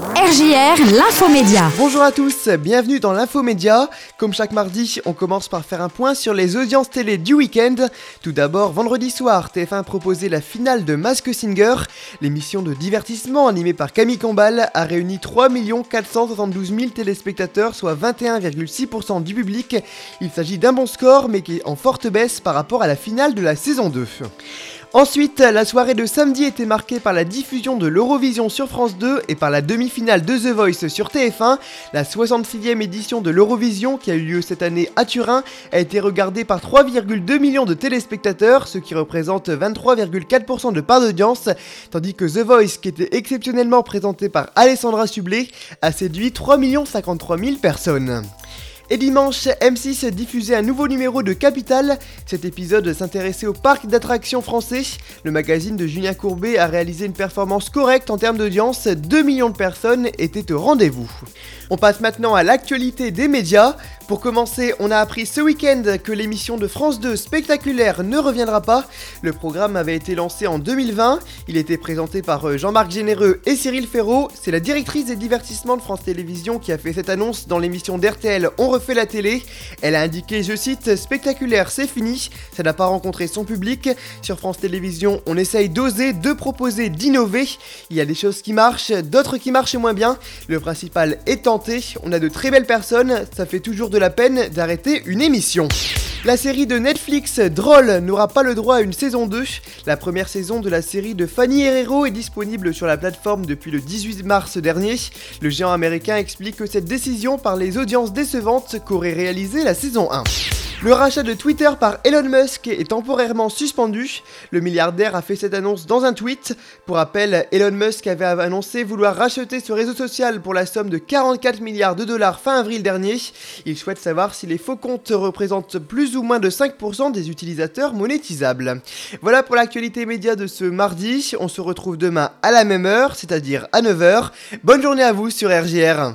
RJR, l'infomédia. Bonjour à tous, bienvenue dans l'infomédia. Comme chaque mardi, on commence par faire un point sur les audiences télé du week-end. Tout d'abord, vendredi soir, TF1 proposait la finale de Mask Singer. L'émission de divertissement animée par Camille Combal a réuni 3 472 000 téléspectateurs, soit 21,6% du public. Il s'agit d'un bon score, mais qui est en forte baisse par rapport à la finale de la saison 2. Ensuite, la soirée de samedi était marquée par la diffusion de l'Eurovision sur France 2 et par la demi-finale de The Voice sur TF1. La 66e édition de l'Eurovision, qui a eu lieu cette année à Turin, a été regardée par 3,2 millions de téléspectateurs, ce qui représente 23,4% de part d'audience, tandis que The Voice, qui était exceptionnellement présenté par Alessandra Sublet, a séduit 3 53 000 personnes. Et dimanche, M6 diffusait un nouveau numéro de Capital. Cet épisode s'intéressait au parc d'attractions français. Le magazine de Julien Courbet a réalisé une performance correcte en termes d'audience. 2 millions de personnes étaient au rendez-vous. On passe maintenant à l'actualité des médias. Pour commencer, on a appris ce week-end que l'émission de France 2 spectaculaire ne reviendra pas. Le programme avait été lancé en 2020. Il était présenté par euh, Jean-Marc Généreux et Cyril Ferraud. C'est la directrice des divertissements de France Télévisions qui a fait cette annonce dans l'émission d'RTL refait la télé. Elle a indiqué, je cite, spectaculaire, c'est fini. Ça n'a pas rencontré son public. Sur France Télévisions, on essaye d'oser, de proposer, d'innover. Il y a des choses qui marchent, d'autres qui marchent moins bien. Le principal est tenté. On a de très belles personnes. Ça fait toujours de la peine d'arrêter une émission. La série de Netflix Droll n'aura pas le droit à une saison 2. La première saison de la série de Fanny Herrero est disponible sur la plateforme depuis le 18 mars dernier. Le géant américain explique que cette décision par les audiences décevantes qu'aurait réalisé la saison 1. Le rachat de Twitter par Elon Musk est temporairement suspendu. Le milliardaire a fait cette annonce dans un tweet. Pour rappel, Elon Musk avait annoncé vouloir racheter ce réseau social pour la somme de 44 milliards de dollars fin avril dernier. Il souhaite savoir si les faux comptes représentent plus ou moins de 5% des utilisateurs monétisables. Voilà pour l'actualité média de ce mardi. On se retrouve demain à la même heure, c'est-à-dire à 9h. Bonne journée à vous sur RGR.